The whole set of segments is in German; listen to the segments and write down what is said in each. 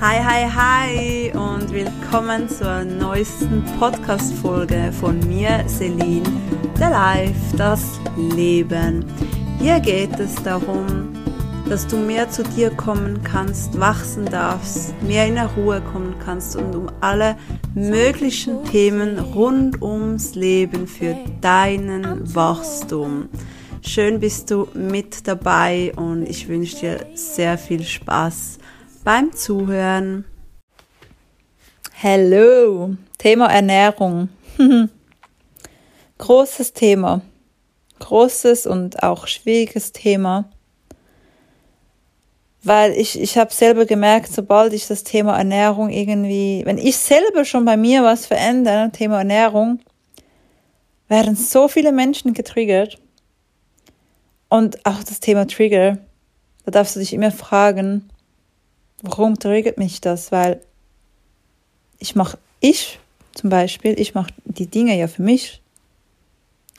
Hi, hi, hi und willkommen zur neuesten Podcast-Folge von mir, Celine, der Life, das Leben. Hier geht es darum, dass du mehr zu dir kommen kannst, wachsen darfst, mehr in der Ruhe kommen kannst und um alle möglichen Themen rund ums Leben für deinen Wachstum. Schön bist du mit dabei und ich wünsche dir sehr viel Spaß beim Zuhören. Hallo, Thema Ernährung. Großes Thema. Großes und auch schwieriges Thema. Weil ich, ich habe selber gemerkt, sobald ich das Thema Ernährung irgendwie, wenn ich selber schon bei mir was verändere, Thema Ernährung, werden so viele Menschen getriggert. Und auch das Thema Trigger, da darfst du dich immer fragen, warum triggert mich das? Weil ich mache, ich zum Beispiel, ich mache die Dinge ja für mich.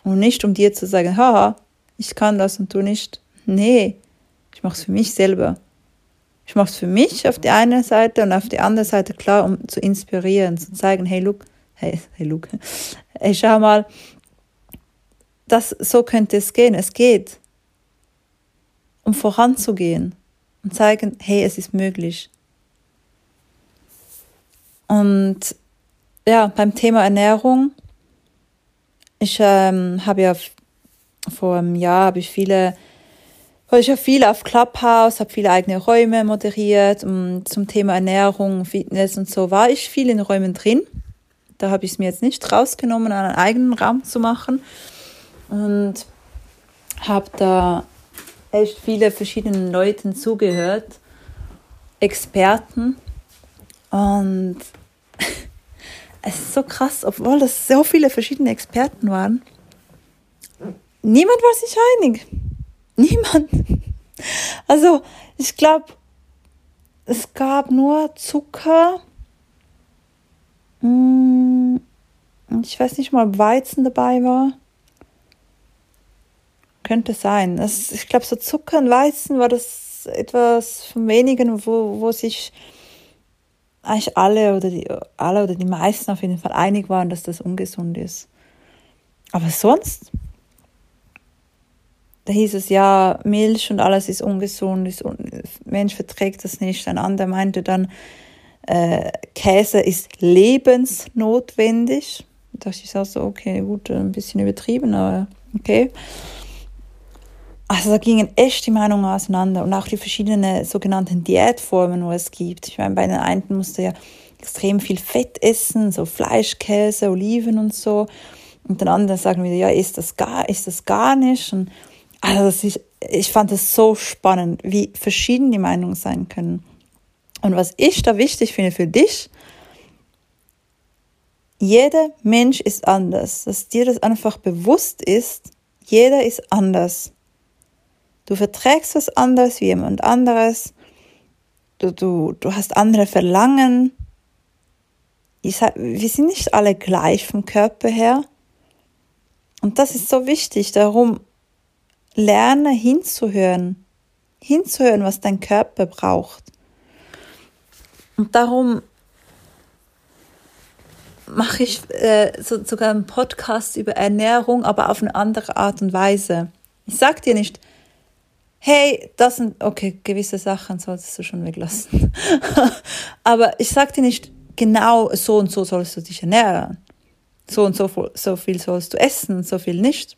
Und nicht um dir zu sagen, haha, ich kann das und du nicht. Nee, ich mache es für mich selber. Ich mache es für mich auf die eine Seite und auf die andere Seite klar, um zu inspirieren, zu zeigen, hey, look, hey, hey, look, hey, schau mal, das, so könnte es gehen. Es geht, um voranzugehen und zeigen, hey, es ist möglich. Und ja, beim Thema Ernährung, ich ähm, habe ja vor einem Jahr habe ich viele weil ich habe viel auf Clubhouse, habe viele eigene Räume moderiert und zum Thema Ernährung, Fitness und so war ich viel in Räumen drin. Da habe ich es mir jetzt nicht rausgenommen, einen eigenen Raum zu machen und habe da echt viele verschiedenen Leuten zugehört, Experten und es ist so krass, obwohl das so viele verschiedene Experten waren. Niemand war sich einig. Niemand. Also, ich glaube, es gab nur Zucker. Mm, ich weiß nicht mal, ob Weizen dabei war. Könnte sein. Das, ich glaube, so Zucker und Weizen war das etwas von wenigen, wo, wo sich eigentlich alle oder die alle oder die meisten auf jeden Fall einig waren, dass das ungesund ist. Aber sonst da hieß es ja, Milch und alles ist ungesund, ist un Mensch verträgt das nicht. Ein anderer meinte dann, äh, Käse ist lebensnotwendig. Da dachte ich so, okay, gut, ein bisschen übertrieben, aber okay. Also da gingen echt die Meinungen auseinander und auch die verschiedenen sogenannten Diätformen, wo es gibt. Ich meine, bei den einen musste ja extrem viel Fett essen, so Fleisch, Käse, Oliven und so. Und den anderen sagen wieder, ja, ist das gar, ist das gar nicht? Und also ich, ich fand es so spannend, wie verschieden die Meinungen sein können. Und was ich da wichtig finde für dich, jeder Mensch ist anders, dass dir das einfach bewusst ist, jeder ist anders. Du verträgst was anderes wie jemand anderes. Du, du, du hast andere Verlangen. Sag, wir sind nicht alle gleich vom Körper her. Und das ist so wichtig. Darum lerne hinzuhören, hinzuhören, was dein Körper braucht. Und darum mache ich äh, so, sogar einen Podcast über Ernährung, aber auf eine andere Art und Weise. Ich sage dir nicht, hey, das sind, okay, gewisse Sachen solltest du schon weglassen. aber ich sage dir nicht, genau so und so sollst du dich ernähren. So und so, so viel sollst du essen, so viel nicht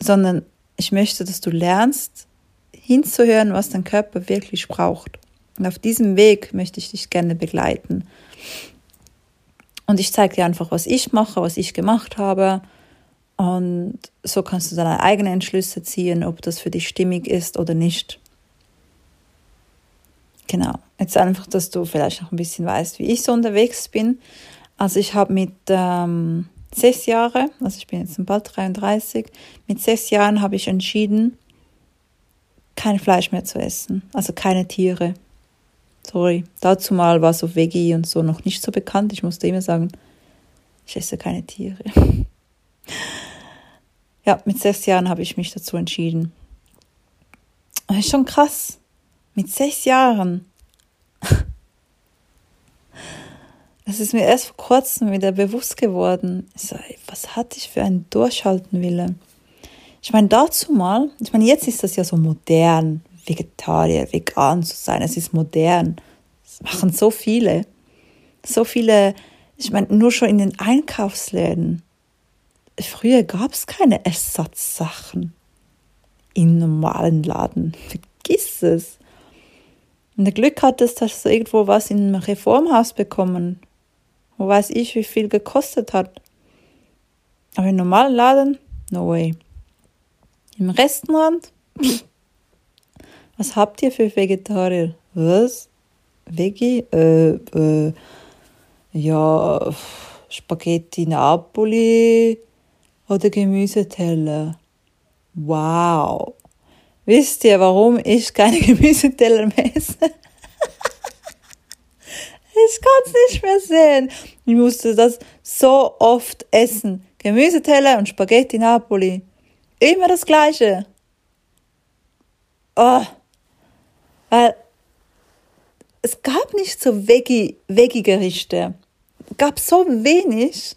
sondern ich möchte, dass du lernst, hinzuhören, was dein Körper wirklich braucht. Und auf diesem Weg möchte ich dich gerne begleiten. Und ich zeige dir einfach, was ich mache, was ich gemacht habe. Und so kannst du deine eigenen Entschlüsse ziehen, ob das für dich stimmig ist oder nicht. Genau. Jetzt einfach, dass du vielleicht noch ein bisschen weißt, wie ich so unterwegs bin. Also ich habe mit ähm, sechs Jahre, also ich bin jetzt bald 33, mit sechs Jahren habe ich entschieden, kein Fleisch mehr zu essen, also keine Tiere. Sorry, dazu mal war so Veggie und so noch nicht so bekannt. Ich musste immer sagen, ich esse keine Tiere. ja, mit sechs Jahren habe ich mich dazu entschieden. Das ist schon krass, Mit sechs Jahren. Das ist mir erst vor kurzem wieder bewusst geworden. Was hatte ich für einen Durchhaltenwille? Ich meine, dazu mal, ich meine, jetzt ist das ja so modern, Vegetarier, vegan zu sein. Es ist modern. Das machen so viele. So viele, ich meine, nur schon in den Einkaufsläden. Früher gab es keine Ersatzsachen im normalen Laden. Vergiss es. Wenn du Glück hattest, hast du irgendwo was einem Reformhaus bekommen. Wo weiß ich, wie viel gekostet hat. Aber im normalen Laden, no way. Im Restaurant, was habt ihr für Vegetarier? Was? Veggie? Äh, äh, ja, Spaghetti Napoli oder Gemüseteller. Wow. Wisst ihr, warum ich keine Gemüseteller mehr esse? ich kann es nicht mehr sehen. Ich musste das so oft essen. Gemüseteller und Spaghetti Napoli. Immer das Gleiche. Oh. Weil es gab nicht so Veggie-Gerichte. Gab so wenig.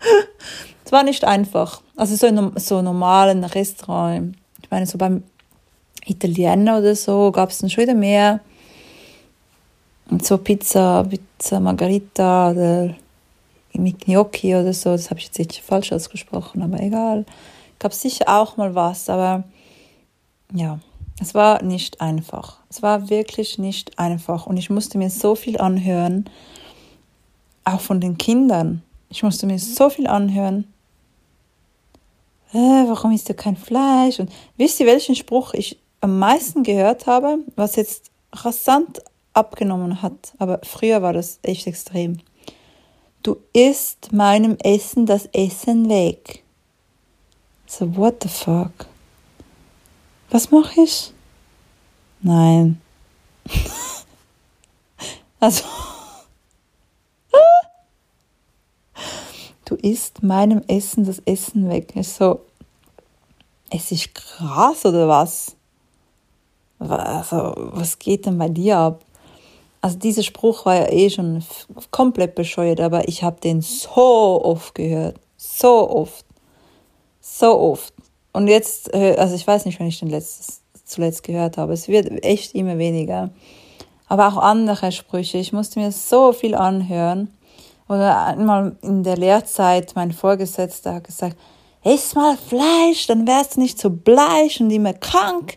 Es war nicht einfach. Also so in so normalen Restaurant. Ich meine, so beim Italiener oder so gab es dann schon wieder mehr. Und so Pizza, Pizza Margarita oder mit Gnocchi oder so, das habe ich jetzt nicht falsch ausgesprochen, aber egal. Gab sicher auch mal was, aber ja, es war nicht einfach. Es war wirklich nicht einfach und ich musste mir so viel anhören, auch von den Kindern. Ich musste mir so viel anhören. Äh, warum isst du kein Fleisch? Und wisst ihr, welchen Spruch ich am meisten gehört habe, was jetzt rasant abgenommen hat? Aber früher war das echt extrem. Du isst meinem Essen das Essen weg. So, what the fuck? Was mache ich? Nein. also. Du isst meinem Essen das Essen weg. Ich so, es ist krass oder was? Also, was geht denn bei dir ab? Also dieser Spruch war ja eh schon komplett bescheuert, aber ich habe den so oft gehört. So oft. So oft. Und jetzt, äh, also ich weiß nicht, wenn ich den letztes, zuletzt gehört habe. Es wird echt immer weniger. Aber auch andere Sprüche. Ich musste mir so viel anhören. Oder einmal in der Lehrzeit, mein Vorgesetzter hat gesagt, ess mal Fleisch, dann wärst du nicht so bleich und immer krank.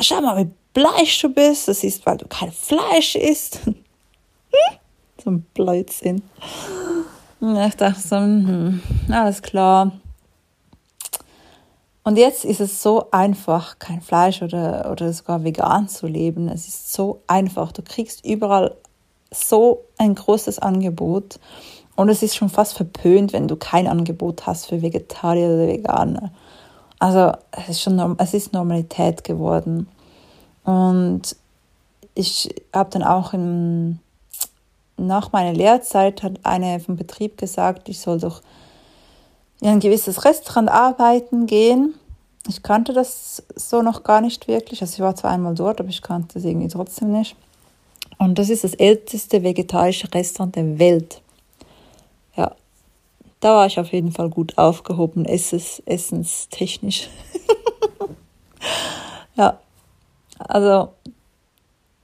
Schau mal, wie bleich du bist. Das ist, weil du kein Fleisch isst. so ein Blödsinn. ich dachte so, hm, alles klar. Und jetzt ist es so einfach, kein Fleisch oder, oder sogar vegan zu leben. Es ist so einfach. Du kriegst überall so ein großes Angebot. Und es ist schon fast verpönt, wenn du kein Angebot hast für Vegetarier oder Veganer. Also es ist schon es ist Normalität geworden. Und ich habe dann auch im, nach meiner Lehrzeit hat eine vom Betrieb gesagt, ich soll doch in ein gewisses Restaurant arbeiten gehen. Ich kannte das so noch gar nicht wirklich. Also ich war zwar einmal dort, aber ich kannte es irgendwie trotzdem nicht. Und das ist das älteste vegetarische Restaurant der Welt. Ja, da war ich auf jeden Fall gut aufgehoben, essens, essenstechnisch. ja, also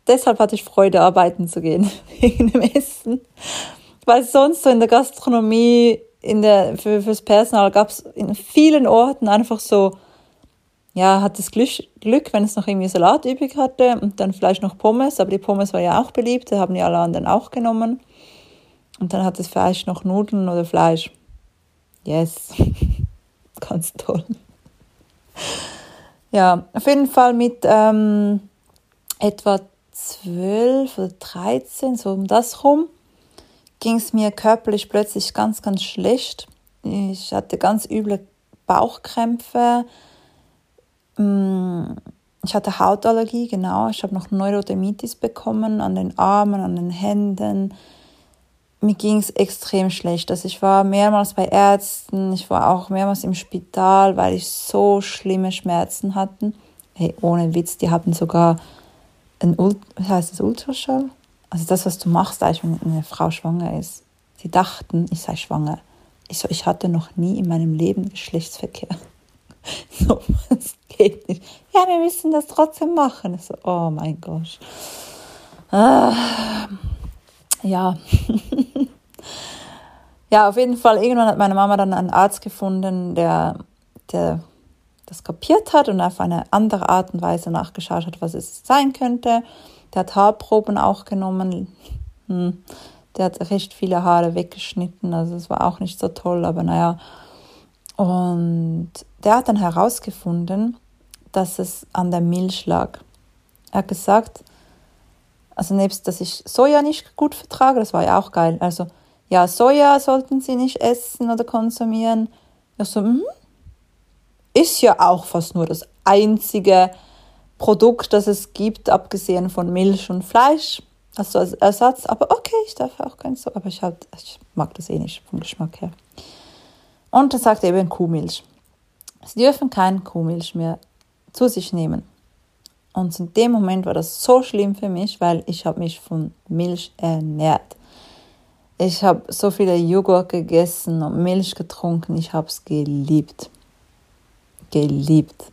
deshalb hatte ich Freude, arbeiten zu gehen, wegen dem Essen. Weil sonst so in der Gastronomie in der, für, fürs Personal gab es in vielen Orten einfach so, ja, hat das Glück, wenn es noch irgendwie Salat übrig hatte und dann vielleicht noch Pommes, aber die Pommes war ja auch beliebt, da haben die alle anderen auch genommen. Und dann hat es vielleicht noch Nudeln oder Fleisch. Yes, ganz toll. Ja, auf jeden Fall mit ähm, etwa 12 oder 13, so um das rum, ging es mir körperlich plötzlich ganz, ganz schlecht. Ich hatte ganz üble Bauchkrämpfe. Mm, ich hatte Hautallergie, genau. Ich habe noch Neurodermitis bekommen an den Armen, an den Händen. mir ging es extrem schlecht. Also ich war mehrmals bei Ärzten, ich war auch mehrmals im Spital, weil ich so schlimme Schmerzen hatte. Hey, ohne Witz, die hatten sogar ein Ult heißt das, Ultraschall? Also das, was du machst, wenn eine Frau schwanger ist. Sie dachten, ich sei schwanger. Ich so, ich hatte noch nie in meinem Leben Geschlechtsverkehr. so, das geht nicht. Ja, wir müssen das trotzdem machen. So, oh mein Gott. Ah, ja. ja, auf jeden Fall, irgendwann hat meine Mama dann einen Arzt gefunden, der, der das kapiert hat und auf eine andere Art und Weise nachgeschaut hat, was es sein könnte. Der hat Haarproben auch genommen. Hm. Der hat recht viele Haare weggeschnitten, also es war auch nicht so toll, aber naja. Und der hat dann herausgefunden, dass es an der Milch lag. Er hat gesagt, also nebst, dass ich Soja nicht gut vertrage, das war ja auch geil. Also, ja, Soja sollten Sie nicht essen oder konsumieren. Ich so, mhm. Ist ja auch fast nur das einzige Produkt, das es gibt, abgesehen von Milch und Fleisch. Also als Ersatz. Aber okay, ich darf auch kein Soja. Aber ich, halt, ich mag das eh nicht vom Geschmack her. Und er sagt eben Kuhmilch. Sie dürfen keine Kuhmilch mehr zu sich nehmen. Und in dem Moment war das so schlimm für mich, weil ich habe mich von Milch ernährt. Ich habe so viele Joghurt gegessen und Milch getrunken. Ich habe es geliebt. Geliebt.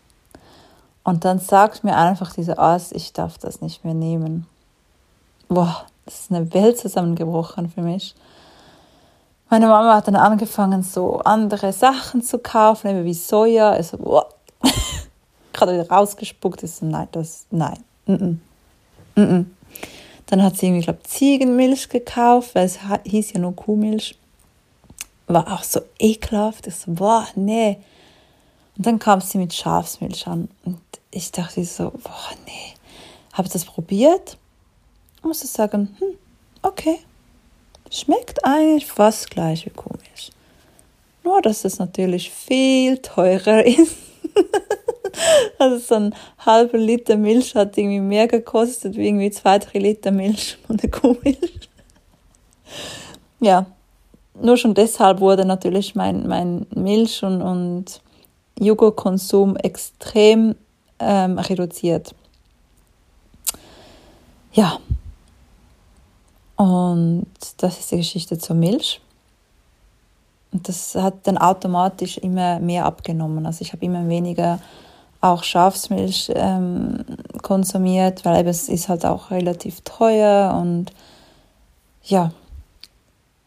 Und dann sagt mir einfach dieser Arzt, ich darf das nicht mehr nehmen. Boah, das ist eine Welt zusammengebrochen für mich. Meine Mama hat dann angefangen, so andere Sachen zu kaufen, wie Soja. Also, boah, gerade wieder rausgespuckt ist. Nein, das, nein. Mm -mm. Dann hat sie irgendwie, glaube Ziegenmilch gekauft, weil es hieß ja nur Kuhmilch. War auch so ekelhaft. Ich so, boah, nee. Und dann kam sie mit Schafsmilch an. Und ich dachte so, boah, nee. Habe das probiert. Ich musste sagen, hm, okay. Schmeckt eigentlich fast gleich wie Kuhmilch. Nur, dass es natürlich viel teurer ist. Also so ein halber Liter Milch hat irgendwie mehr gekostet wie irgendwie zwei, drei Liter Milch von der Kuhmilch. Ja, nur schon deshalb wurde natürlich mein, mein Milch- und, und Joghurtkonsum extrem ähm, reduziert. Ja, und das ist die Geschichte zur Milch. Und das hat dann automatisch immer mehr abgenommen. Also ich habe immer weniger auch Schafsmilch ähm, konsumiert, weil es ist halt auch relativ teuer und ja,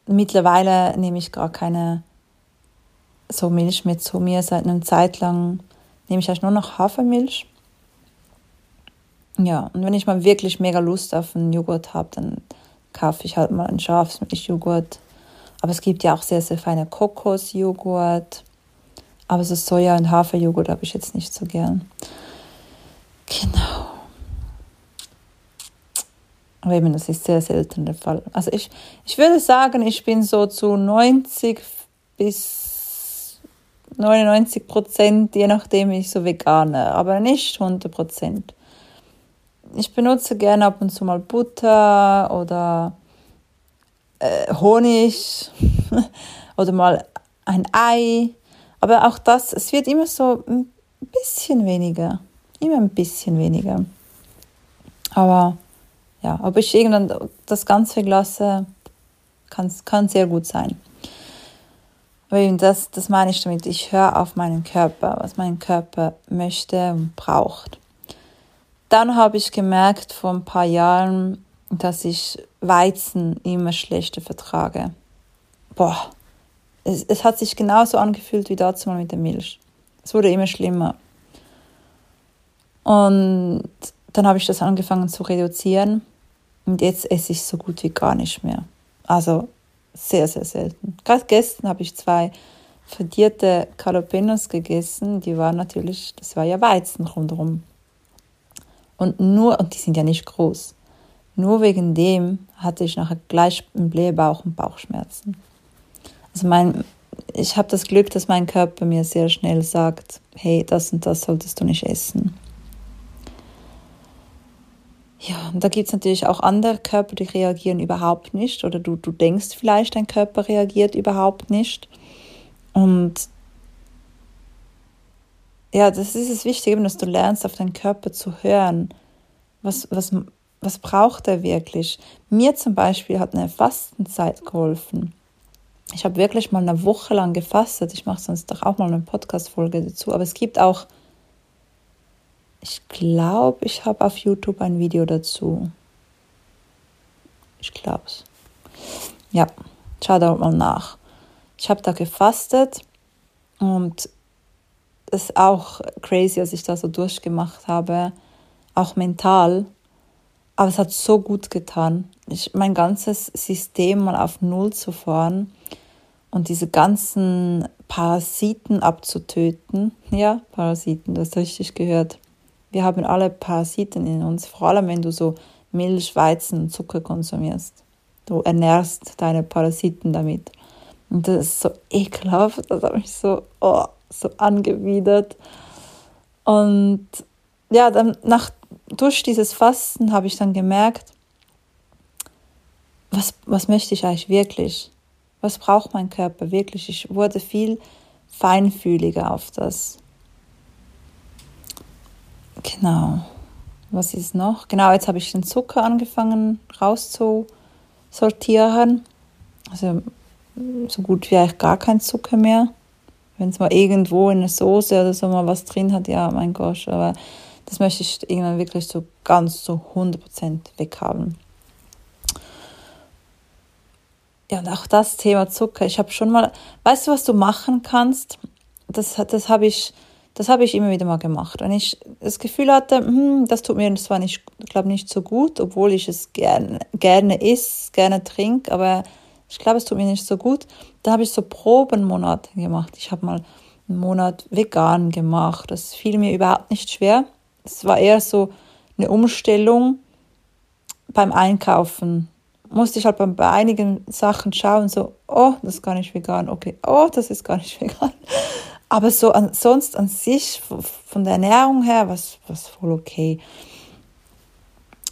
mittlerweile nehme ich gar keine so Milch mehr zu mir. Seit einer Zeit lang nehme ich eigentlich nur noch Hafermilch. Ja, und wenn ich mal wirklich mega Lust auf einen Joghurt habe, dann kaufe ich halt mal einen Schafsmilchjoghurt. Aber es gibt ja auch sehr, sehr feine Kokosjoghurt. Aber so Soja- und Haferjoghurt habe ich jetzt nicht so gern. Genau. Aber eben, das ist sehr selten der Fall. Also ich, ich würde sagen, ich bin so zu 90 bis 99 Prozent, je nachdem, ich so vegane, aber nicht 100 Prozent. Ich benutze gerne ab und zu mal Butter oder äh, Honig oder mal ein Ei aber auch das, es wird immer so ein bisschen weniger. Immer ein bisschen weniger. Aber ja, ob ich irgendwann das Ganze kann, kann sehr gut sein. Aber eben das, das meine ich damit. Ich höre auf meinen Körper, was mein Körper möchte und braucht. Dann habe ich gemerkt vor ein paar Jahren, dass ich Weizen immer schlechter vertrage. Boah, es, es hat sich genauso angefühlt wie dazu mal mit der Milch. Es wurde immer schlimmer. Und dann habe ich das angefangen zu reduzieren und jetzt esse ich so gut wie gar nicht mehr. Also sehr, sehr selten. Gerade gestern habe ich zwei verdierte Jalapenos gegessen. Die waren natürlich, das war ja Weizen rundherum. Und nur, und die sind ja nicht groß, nur wegen dem hatte ich nachher gleich einen Blähbauch und Bauchschmerzen. Also mein, ich habe das Glück, dass mein Körper mir sehr schnell sagt, hey, das und das solltest du nicht essen. Ja, und da gibt es natürlich auch andere Körper, die reagieren überhaupt nicht. Oder du, du denkst vielleicht, dein Körper reagiert überhaupt nicht. Und ja, das ist es Wichtige, dass du lernst, auf deinen Körper zu hören. Was, was, was braucht er wirklich? Mir zum Beispiel hat eine Fastenzeit geholfen. Ich habe wirklich mal eine Woche lang gefastet. Ich mache sonst doch auch mal eine Podcast-Folge dazu. Aber es gibt auch ich glaube, ich habe auf YouTube ein Video dazu. Ich glaube es. Ja, schau da mal nach. Ich habe da gefastet und ist auch crazy, als ich da so durchgemacht habe, auch mental. Aber es hat so gut getan, ich, mein ganzes System mal auf Null zu fahren und diese ganzen Parasiten abzutöten. Ja, Parasiten, das richtig gehört. Wir haben alle Parasiten in uns, vor allem wenn du so Milch, Weizen und Zucker konsumierst. Du ernährst deine Parasiten damit. Und das ist so ekelhaft, das hat mich so, oh, so angewidert. Und ja, dann nach, durch dieses Fasten habe ich dann gemerkt, was, was möchte ich eigentlich wirklich? Was braucht mein Körper wirklich? Ich wurde viel feinfühliger auf das. Genau. Was ist noch? Genau, jetzt habe ich den Zucker angefangen rauszusortieren. Also so gut wie eigentlich gar kein Zucker mehr. Wenn es mal irgendwo in der Soße oder so mal was drin hat, ja, mein Gott. Aber das möchte ich irgendwann wirklich so ganz zu so 100% weghaben. Ja, und auch das Thema Zucker. Ich habe schon mal, weißt du, was du machen kannst? Das, das habe ich das ich immer wieder mal gemacht. Wenn ich das Gefühl hatte, hm, das tut mir zwar nicht, glaube nicht so gut, obwohl ich es gerne, gerne isst, gerne trinke, aber ich glaube, es tut mir nicht so gut. Da habe ich so Probenmonate gemacht. Ich habe mal einen Monat vegan gemacht. Das fiel mir überhaupt nicht schwer. Es war eher so eine Umstellung beim Einkaufen. Musste ich halt bei einigen Sachen schauen, so, oh, das ist gar nicht vegan, okay, oh, das ist gar nicht vegan. Aber so an, sonst an sich, von der Ernährung her, was was voll okay.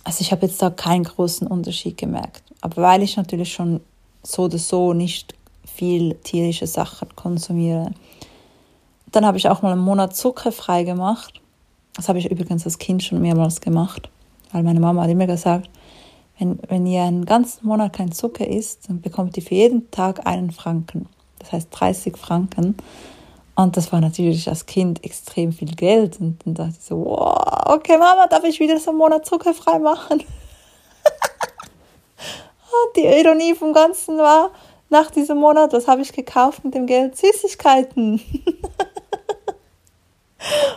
Also ich habe jetzt da keinen großen Unterschied gemerkt. Aber weil ich natürlich schon so oder so nicht viel tierische Sachen konsumiere. Dann habe ich auch mal einen Monat zuckerfrei gemacht. Das habe ich übrigens als Kind schon mehrmals gemacht, weil meine Mama hat immer gesagt, wenn, wenn ihr einen ganzen Monat kein Zucker isst, dann bekommt ihr für jeden Tag einen Franken. Das heißt 30 Franken. Und das war natürlich als Kind extrem viel Geld. Und dann dachte ich so, wow, okay, Mama, darf ich wieder so einen Monat zuckerfrei machen? die Ironie vom Ganzen war, nach diesem Monat, was habe ich gekauft mit dem Geld? Süßigkeiten.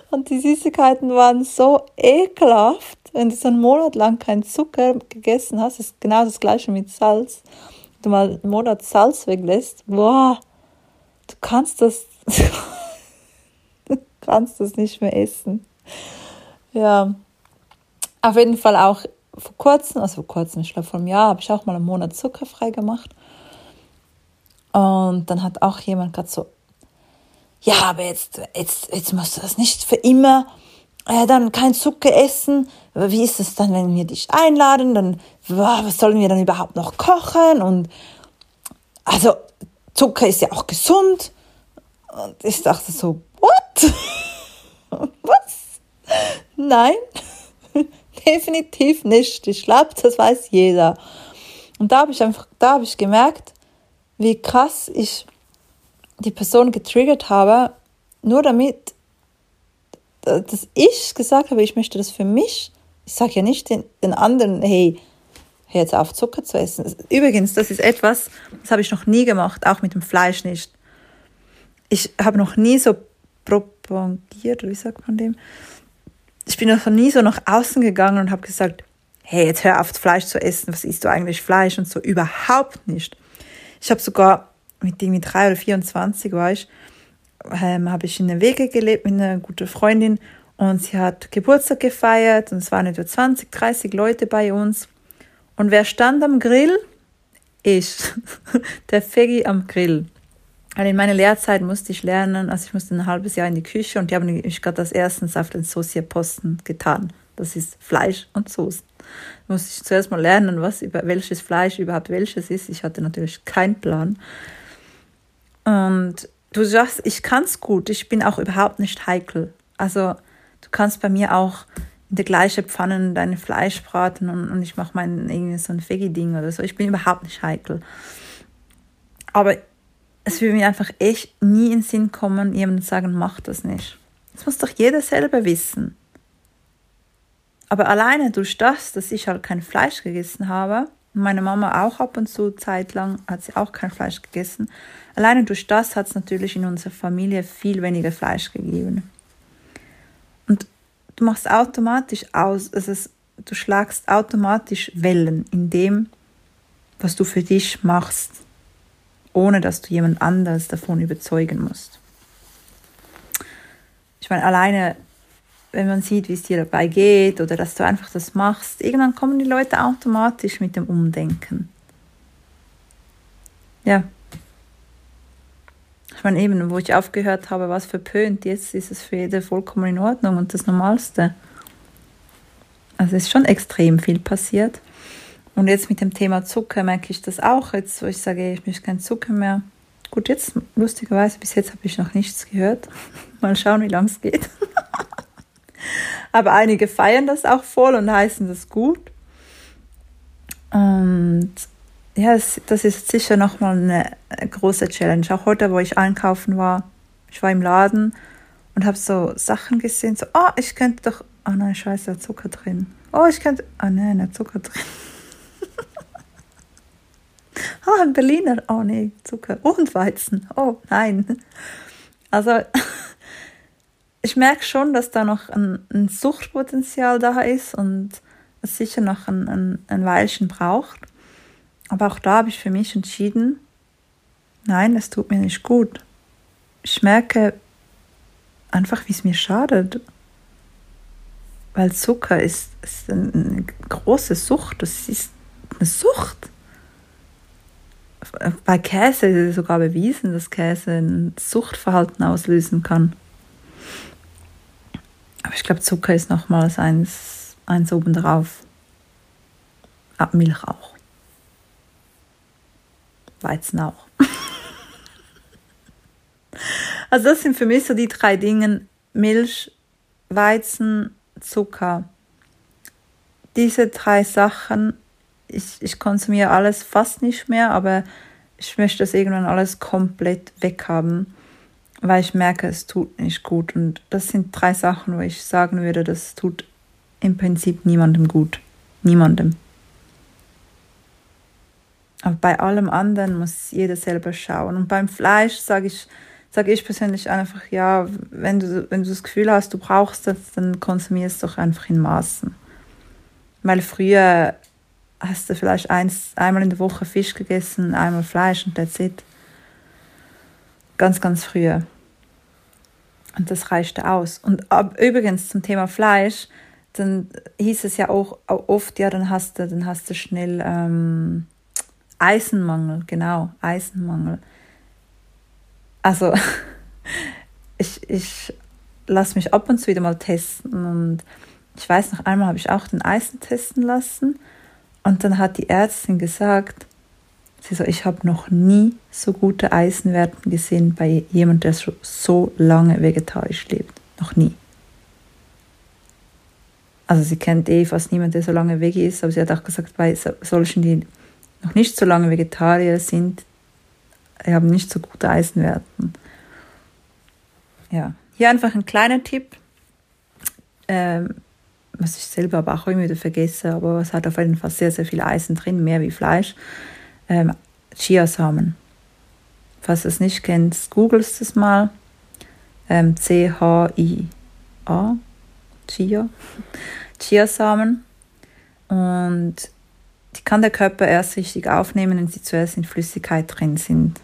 Und die Süßigkeiten waren so ekelhaft, wenn du so einen Monat lang keinen Zucker gegessen hast. Ist genau das gleiche mit Salz. Du mal einen Monat Salz weglässt, boah, du kannst das du kannst das nicht mehr essen. Ja, auf jeden Fall auch vor kurzem, also vor kurzem, ich glaube vor einem Jahr, habe ich auch mal einen Monat zuckerfrei gemacht. Und dann hat auch jemand gerade so, ja, aber jetzt, jetzt, jetzt musst du das nicht für immer äh, dann kein Zucker essen. Wie ist es dann, wenn wir dich einladen? Dann, was sollen wir dann überhaupt noch kochen? Und also Zucker ist ja auch gesund. Und ich dachte so, what? Was? Nein, definitiv nicht. Ich glaube, das weiß jeder. Und da habe ich einfach, da habe ich gemerkt, wie krass ich die Person getriggert habe, nur damit, dass ich gesagt habe, ich möchte das für mich. Ich sage ja nicht den, den anderen, hey, hör jetzt auf, Zucker zu essen. Übrigens, das ist etwas, das habe ich noch nie gemacht, auch mit dem Fleisch nicht ich habe noch nie so propagiert, wie sagt man dem? Ich bin noch nie so nach außen gegangen und habe gesagt, hey, jetzt hör auf, Fleisch zu essen, was isst du eigentlich Fleisch und so, überhaupt nicht. Ich habe sogar mit irgendwie drei oder 24 war ich, ähm, habe ich in der Wege gelebt mit einer guten Freundin und sie hat Geburtstag gefeiert und es waren etwa 20, 30 Leute bei uns. Und wer stand am Grill? Ich, der Fegi am Grill. Also in meiner Lehrzeit musste ich lernen, also ich musste ein halbes Jahr in die Küche und die haben mich gerade als erstens auf den Saucierposten getan. Das ist Fleisch und Soße. Musste ich zuerst mal lernen, was über welches Fleisch überhaupt welches ist. Ich hatte natürlich keinen Plan. Und du sagst, ich kann es gut, ich bin auch überhaupt nicht heikel. Also du kannst bei mir auch in der gleichen Pfanne dein Fleisch braten und, und ich mache mein irgendwie so ein Veggie-Ding oder so. Ich bin überhaupt nicht heikel. Aber es würde mir einfach echt nie in den Sinn kommen, jemandem zu sagen, mach das nicht. Das muss doch jeder selber wissen. Aber alleine durch das, dass ich halt kein Fleisch gegessen habe, meine Mama auch ab und zu zeitlang hat sie auch kein Fleisch gegessen, alleine durch das hat es natürlich in unserer Familie viel weniger Fleisch gegeben. Und du machst automatisch aus, also du schlagst automatisch Wellen in dem, was du für dich machst, ohne dass du jemand anderes davon überzeugen musst. Ich meine, alleine wenn man sieht, wie es dir dabei geht oder dass du einfach das machst, irgendwann kommen die Leute automatisch mit dem Umdenken. Ja. Ich meine, eben, wo ich aufgehört habe, was verpönt, jetzt ist es für jede vollkommen in Ordnung und das Normalste. Also ist schon extrem viel passiert. Und jetzt mit dem Thema Zucker merke ich das auch, jetzt wo ich sage, ich möchte keinen Zucker mehr. Gut, jetzt lustigerweise, bis jetzt habe ich noch nichts gehört. Mal schauen, wie lange es geht. Aber einige feiern das auch voll und heißen das gut. Und ja, das, ist sicher nochmal eine große Challenge. Auch heute, wo ich einkaufen war, ich war im Laden und habe so Sachen gesehen, so, oh, ich könnte doch, oh nein, scheiße, Zucker drin. Oh, ich könnte, oh nein, da Zucker drin. ah, ein Berliner, oh nee, Zucker. Und Weizen, oh nein. Also ich merke schon, dass da noch ein, ein Suchtpotenzial da ist und es sicher noch ein, ein, ein Weilchen braucht. Aber auch da habe ich für mich entschieden, nein, es tut mir nicht gut. Ich merke einfach, wie es mir schadet. Weil Zucker ist, ist eine große Sucht. Das ist eine Sucht. Bei Käse ist es sogar bewiesen, dass Käse ein Suchtverhalten auslösen kann. Aber ich glaube, Zucker ist nochmals eins, eins oben drauf. Ah, Milch auch. Weizen auch. also das sind für mich so die drei Dinge. Milch, Weizen, Zucker. Diese drei Sachen, ich, ich konsumiere alles fast nicht mehr, aber ich möchte das irgendwann alles komplett weghaben weil ich merke, es tut nicht gut. Und das sind drei Sachen, wo ich sagen würde, das tut im Prinzip niemandem gut. Niemandem. Aber bei allem anderen muss jeder selber schauen. Und beim Fleisch sage ich, sage ich persönlich einfach, ja, wenn du, wenn du das Gefühl hast, du brauchst das, dann konsumierst du doch einfach in Maßen. Weil früher hast du vielleicht eins, einmal in der Woche Fisch gegessen, einmal Fleisch und that's it. Ganz, ganz früher. Und das reichte aus. Und ab, übrigens zum Thema Fleisch, dann hieß es ja auch, oft, ja, dann hast du, dann hast du schnell ähm, Eisenmangel, genau, Eisenmangel. Also ich, ich lasse mich ab und zu wieder mal testen und ich weiß noch einmal habe ich auch den Eisen testen lassen und dann hat die Ärztin gesagt, Sie so, ich habe noch nie so gute Eisenwerte gesehen bei jemandem, der so lange vegetarisch lebt. Noch nie. Also sie kennt eh fast niemanden, der so lange Veggie ist, aber sie hat auch gesagt, bei solchen, die noch nicht so lange Vegetarier sind, haben nicht so gute Eisenwerte. Ja, hier einfach ein kleiner Tipp, ähm, was ich selber aber auch immer wieder vergesse, aber es hat auf jeden Fall sehr, sehr viel Eisen drin, mehr wie Fleisch ähm, Chiasamen. Falls du es nicht kennst, googelst es mal. Ähm, C-H-I-A, Chia, Chiasamen. Und die kann der Körper erst richtig aufnehmen, wenn sie zuerst in Flüssigkeit drin sind.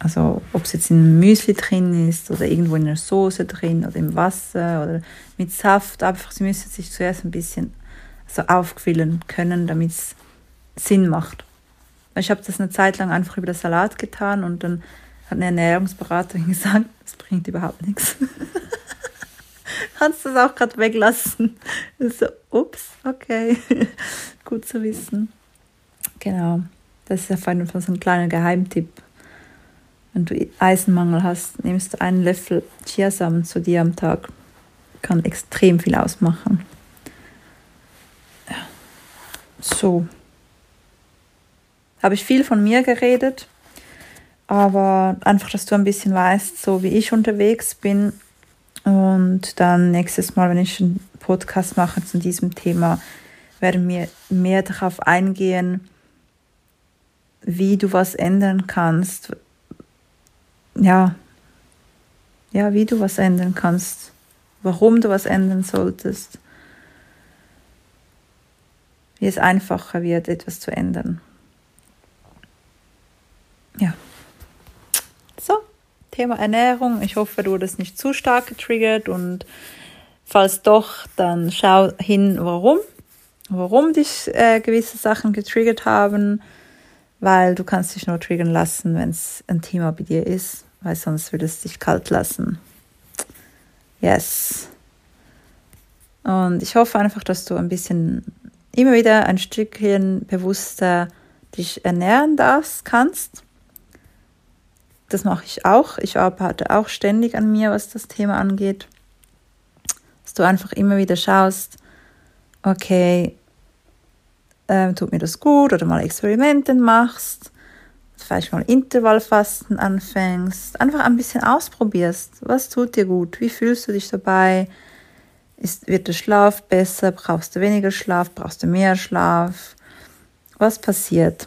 Also ob es jetzt in Müsli drin ist oder irgendwo in der Soße drin oder im Wasser oder mit Saft. Einfach, sie müssen sich zuerst ein bisschen so aufquillen können, damit es Sinn macht. Ich habe das eine Zeit lang einfach über den Salat getan und dann hat eine Ernährungsberaterin gesagt, das bringt überhaupt nichts. Kannst du das auch gerade weglassen? So, ups, okay. Gut zu wissen. Genau. Das ist auf jeden Fall so ein kleiner Geheimtipp. Wenn du Eisenmangel hast, nimmst du einen Löffel Chiasamen zu dir am Tag. Kann extrem viel ausmachen. Ja. So. Habe ich viel von mir geredet, aber einfach, dass du ein bisschen weißt, so wie ich unterwegs bin. Und dann nächstes Mal, wenn ich einen Podcast mache zu diesem Thema, werden wir mehr darauf eingehen, wie du was ändern kannst. Ja, ja, wie du was ändern kannst, warum du was ändern solltest, wie es einfacher wird, etwas zu ändern. Ja. So, Thema Ernährung. Ich hoffe, du wurdest nicht zu stark getriggert und falls doch, dann schau hin, warum. Warum dich äh, gewisse Sachen getriggert haben, weil du kannst dich nur triggern lassen, wenn es ein Thema bei dir ist, weil sonst würde es dich kalt lassen. Yes. Und ich hoffe einfach, dass du ein bisschen immer wieder ein Stückchen bewusster dich ernähren darfst, kannst das mache ich auch. Ich arbeite auch ständig an mir, was das Thema angeht. Dass du einfach immer wieder schaust, okay, ähm, tut mir das gut oder mal Experimente machst, vielleicht mal Intervallfasten anfängst, einfach ein bisschen ausprobierst. Was tut dir gut? Wie fühlst du dich dabei? Ist, wird der Schlaf besser? Brauchst du weniger Schlaf? Brauchst du mehr Schlaf? Was passiert,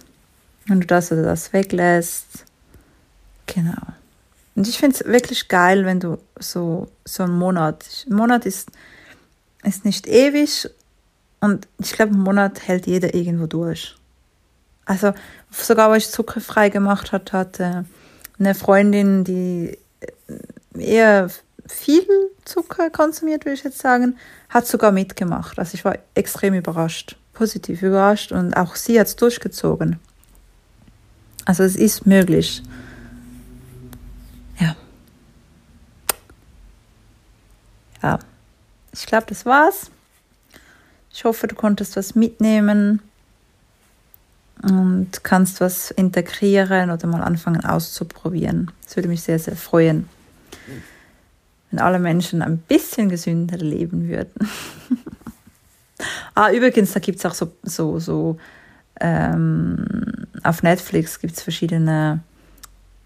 wenn du das oder das weglässt? Genau. Und ich finde es wirklich geil, wenn du so, so einen Monat, ein Monat ist, ist nicht ewig und ich glaube, einen Monat hält jeder irgendwo durch. Also sogar, wo ich zuckerfrei gemacht hat, hatte eine Freundin, die eher viel Zucker konsumiert, würde ich jetzt sagen, hat sogar mitgemacht. Also ich war extrem überrascht, positiv überrascht und auch sie hat es durchgezogen. Also es ist möglich. Ja, ich glaube, das war's. Ich hoffe, du konntest was mitnehmen und kannst was integrieren oder mal anfangen auszuprobieren. Das würde mich sehr, sehr freuen, wenn alle Menschen ein bisschen gesünder leben würden. ah, übrigens, da gibt es auch so, so, so ähm, auf Netflix gibt es verschiedene,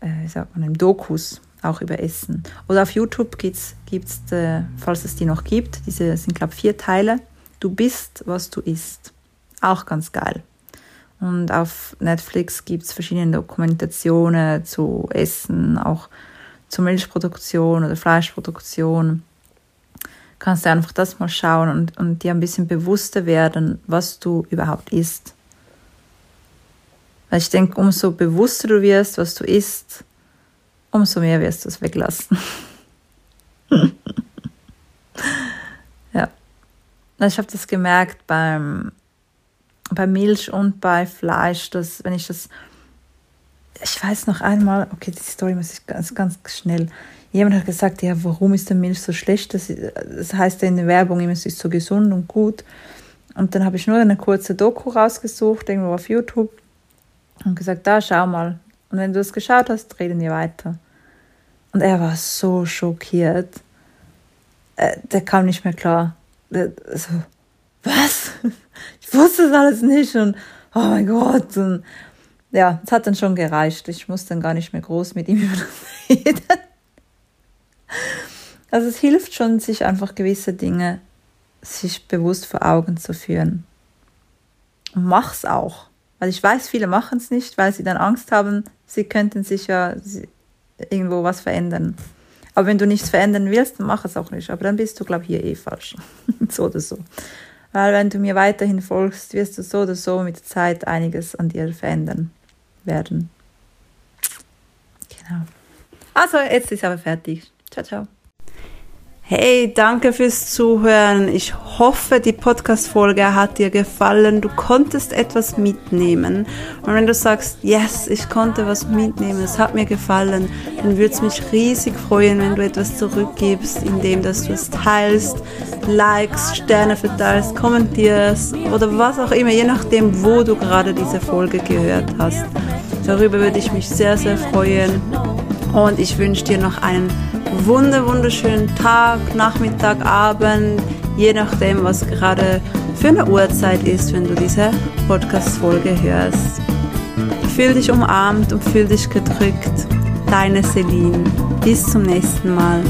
äh, wie sagt man, Dokus auch über Essen. Oder auf YouTube gibt es, äh, falls es die noch gibt, diese sind, glaube vier Teile. Du bist, was du isst. Auch ganz geil. Und auf Netflix gibt es verschiedene Dokumentationen zu Essen, auch zur Milchproduktion oder Fleischproduktion. Kannst du einfach das mal schauen und, und dir ein bisschen bewusster werden, was du überhaupt isst. Weil ich denke, umso bewusster du wirst, was du isst, umso mehr wirst du es weglassen. ja. Ich habe das gemerkt beim, bei Milch und bei Fleisch, dass wenn ich das, ich weiß noch einmal, okay, die Story muss ich ganz, ganz schnell. Jemand hat gesagt, ja, warum ist denn Milch so schlecht? Das, das heißt ja in der Werbung immer, es ist so gesund und gut. Und dann habe ich nur eine kurze Doku rausgesucht, irgendwo auf YouTube, und gesagt, da schau mal. Und wenn du es geschaut hast, reden wir weiter. Und er war so schockiert. Äh, der kam nicht mehr klar. Der, so, was? Ich wusste das alles nicht und oh mein Gott. Und ja, es hat dann schon gereicht. Ich musste dann gar nicht mehr groß mit ihm über das reden. Also es hilft schon, sich einfach gewisse Dinge sich bewusst vor Augen zu führen. Und mach's auch. Weil ich weiß, viele machen es nicht, weil sie dann Angst haben, sie könnten sich ja, irgendwo was verändern. Aber wenn du nichts verändern willst, dann mach es auch nicht. Aber dann bist du, glaube ich, hier eh falsch. so oder so. Weil wenn du mir weiterhin folgst, wirst du so oder so mit der Zeit einiges an dir verändern werden. Genau. Also, jetzt ist aber fertig. Ciao, ciao. Hey, danke fürs Zuhören. Ich hoffe, die Podcast-Folge hat dir gefallen. Du konntest etwas mitnehmen. Und wenn du sagst, yes, ich konnte was mitnehmen, es hat mir gefallen, dann würde es mich riesig freuen, wenn du etwas zurückgibst, indem dass du es teilst, likes, Sterne verteilst, kommentierst oder was auch immer, je nachdem, wo du gerade diese Folge gehört hast. Darüber würde ich mich sehr, sehr freuen. Und ich wünsche dir noch einen wunder, wunderschönen Tag, Nachmittag, Abend, je nachdem, was gerade für eine Uhrzeit ist, wenn du diese Podcast-Folge hörst. Fühl dich umarmt und fühl dich gedrückt. Deine Celine. Bis zum nächsten Mal.